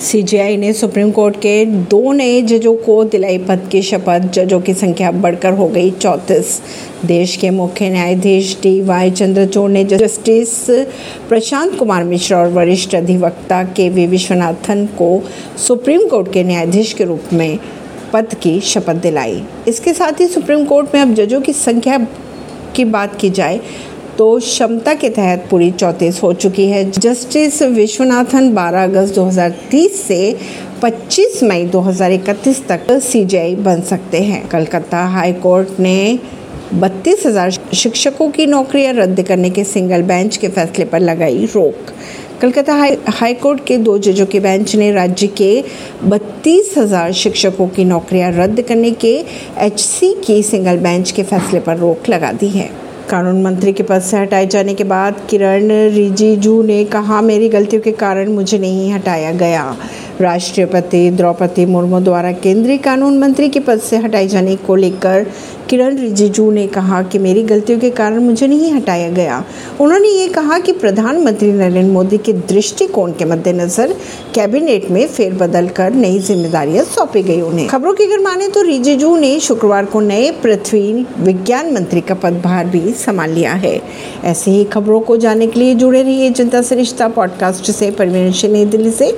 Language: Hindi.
सीजीआई ने सुप्रीम कोर्ट के दो नए जजों को दिलाई पद की शपथ। जजों की संख्या बढ़कर हो गई चौंतीस। देश के मुख्य न्यायाधीश डी वाई चंद्रचूड़ ने जस्टिस प्रशांत कुमार मिश्रा और वरिष्ठ अधिवक्ता के वी विश्वनाथन को सुप्रीम कोर्ट के न्यायाधीश के रूप में पद की शपथ दिलाई। इसके साथ ही सुप्रीम कोर्ट में अब जजों की संख्या की बात की जाए तो क्षमता के तहत पूरी चौंतीस हो चुकी है। जस्टिस विश्वनाथन 12 अगस्त 2030 से 25 मई 2031 तक सीजीआई बन सकते हैं। कलकत्ता हाई कोर्ट ने बत्तीस हज़ार शिक्षकों की नौकरियाँ रद्द करने के सिंगल बेंच के फैसले पर लगाई रोक। कलकत्ता हाई हाई कोर्ट के दो जजों के बेंच ने राज्य के बत्तीस हज़ार शिक्षकों की नौकरियाँ रद्द करने के एचसी की सिंगल बेंच के फैसले पर रोक लगा दी है। कानून मंत्री के पद से हटाए जाने के बाद किरण रिजिजू ने कहा, मेरी गलतियों के कारण मुझे नहीं हटाया गया। राष्ट्रपति द्रौपदी मुर्मू द्वारा केंद्रीय कानून मंत्री के पद से हटाए जाने को लेकर किरण रिजिजू ने कहा कि मेरी गलतियों के कारण मुझे नहीं हटाया गया। उन्होंने ये कहा कि प्रधानमंत्री नरेंद्र मोदी के दृष्टिकोण के मद्देनजर कैबिनेट में फेरबदल कर नई जिम्मेदारियाँ सौंपी गई उन्हें। खबरों की अगर माने तो रिजिजू ने शुक्रवार को नए पृथ्वी विज्ञान मंत्री का पदभार भी संभाल लिया है। ऐसे ही खबरों को जानने के लिए जुड़े रहिए जनता से रिश्ता पॉडकास्ट से। परवीन दिल्ली से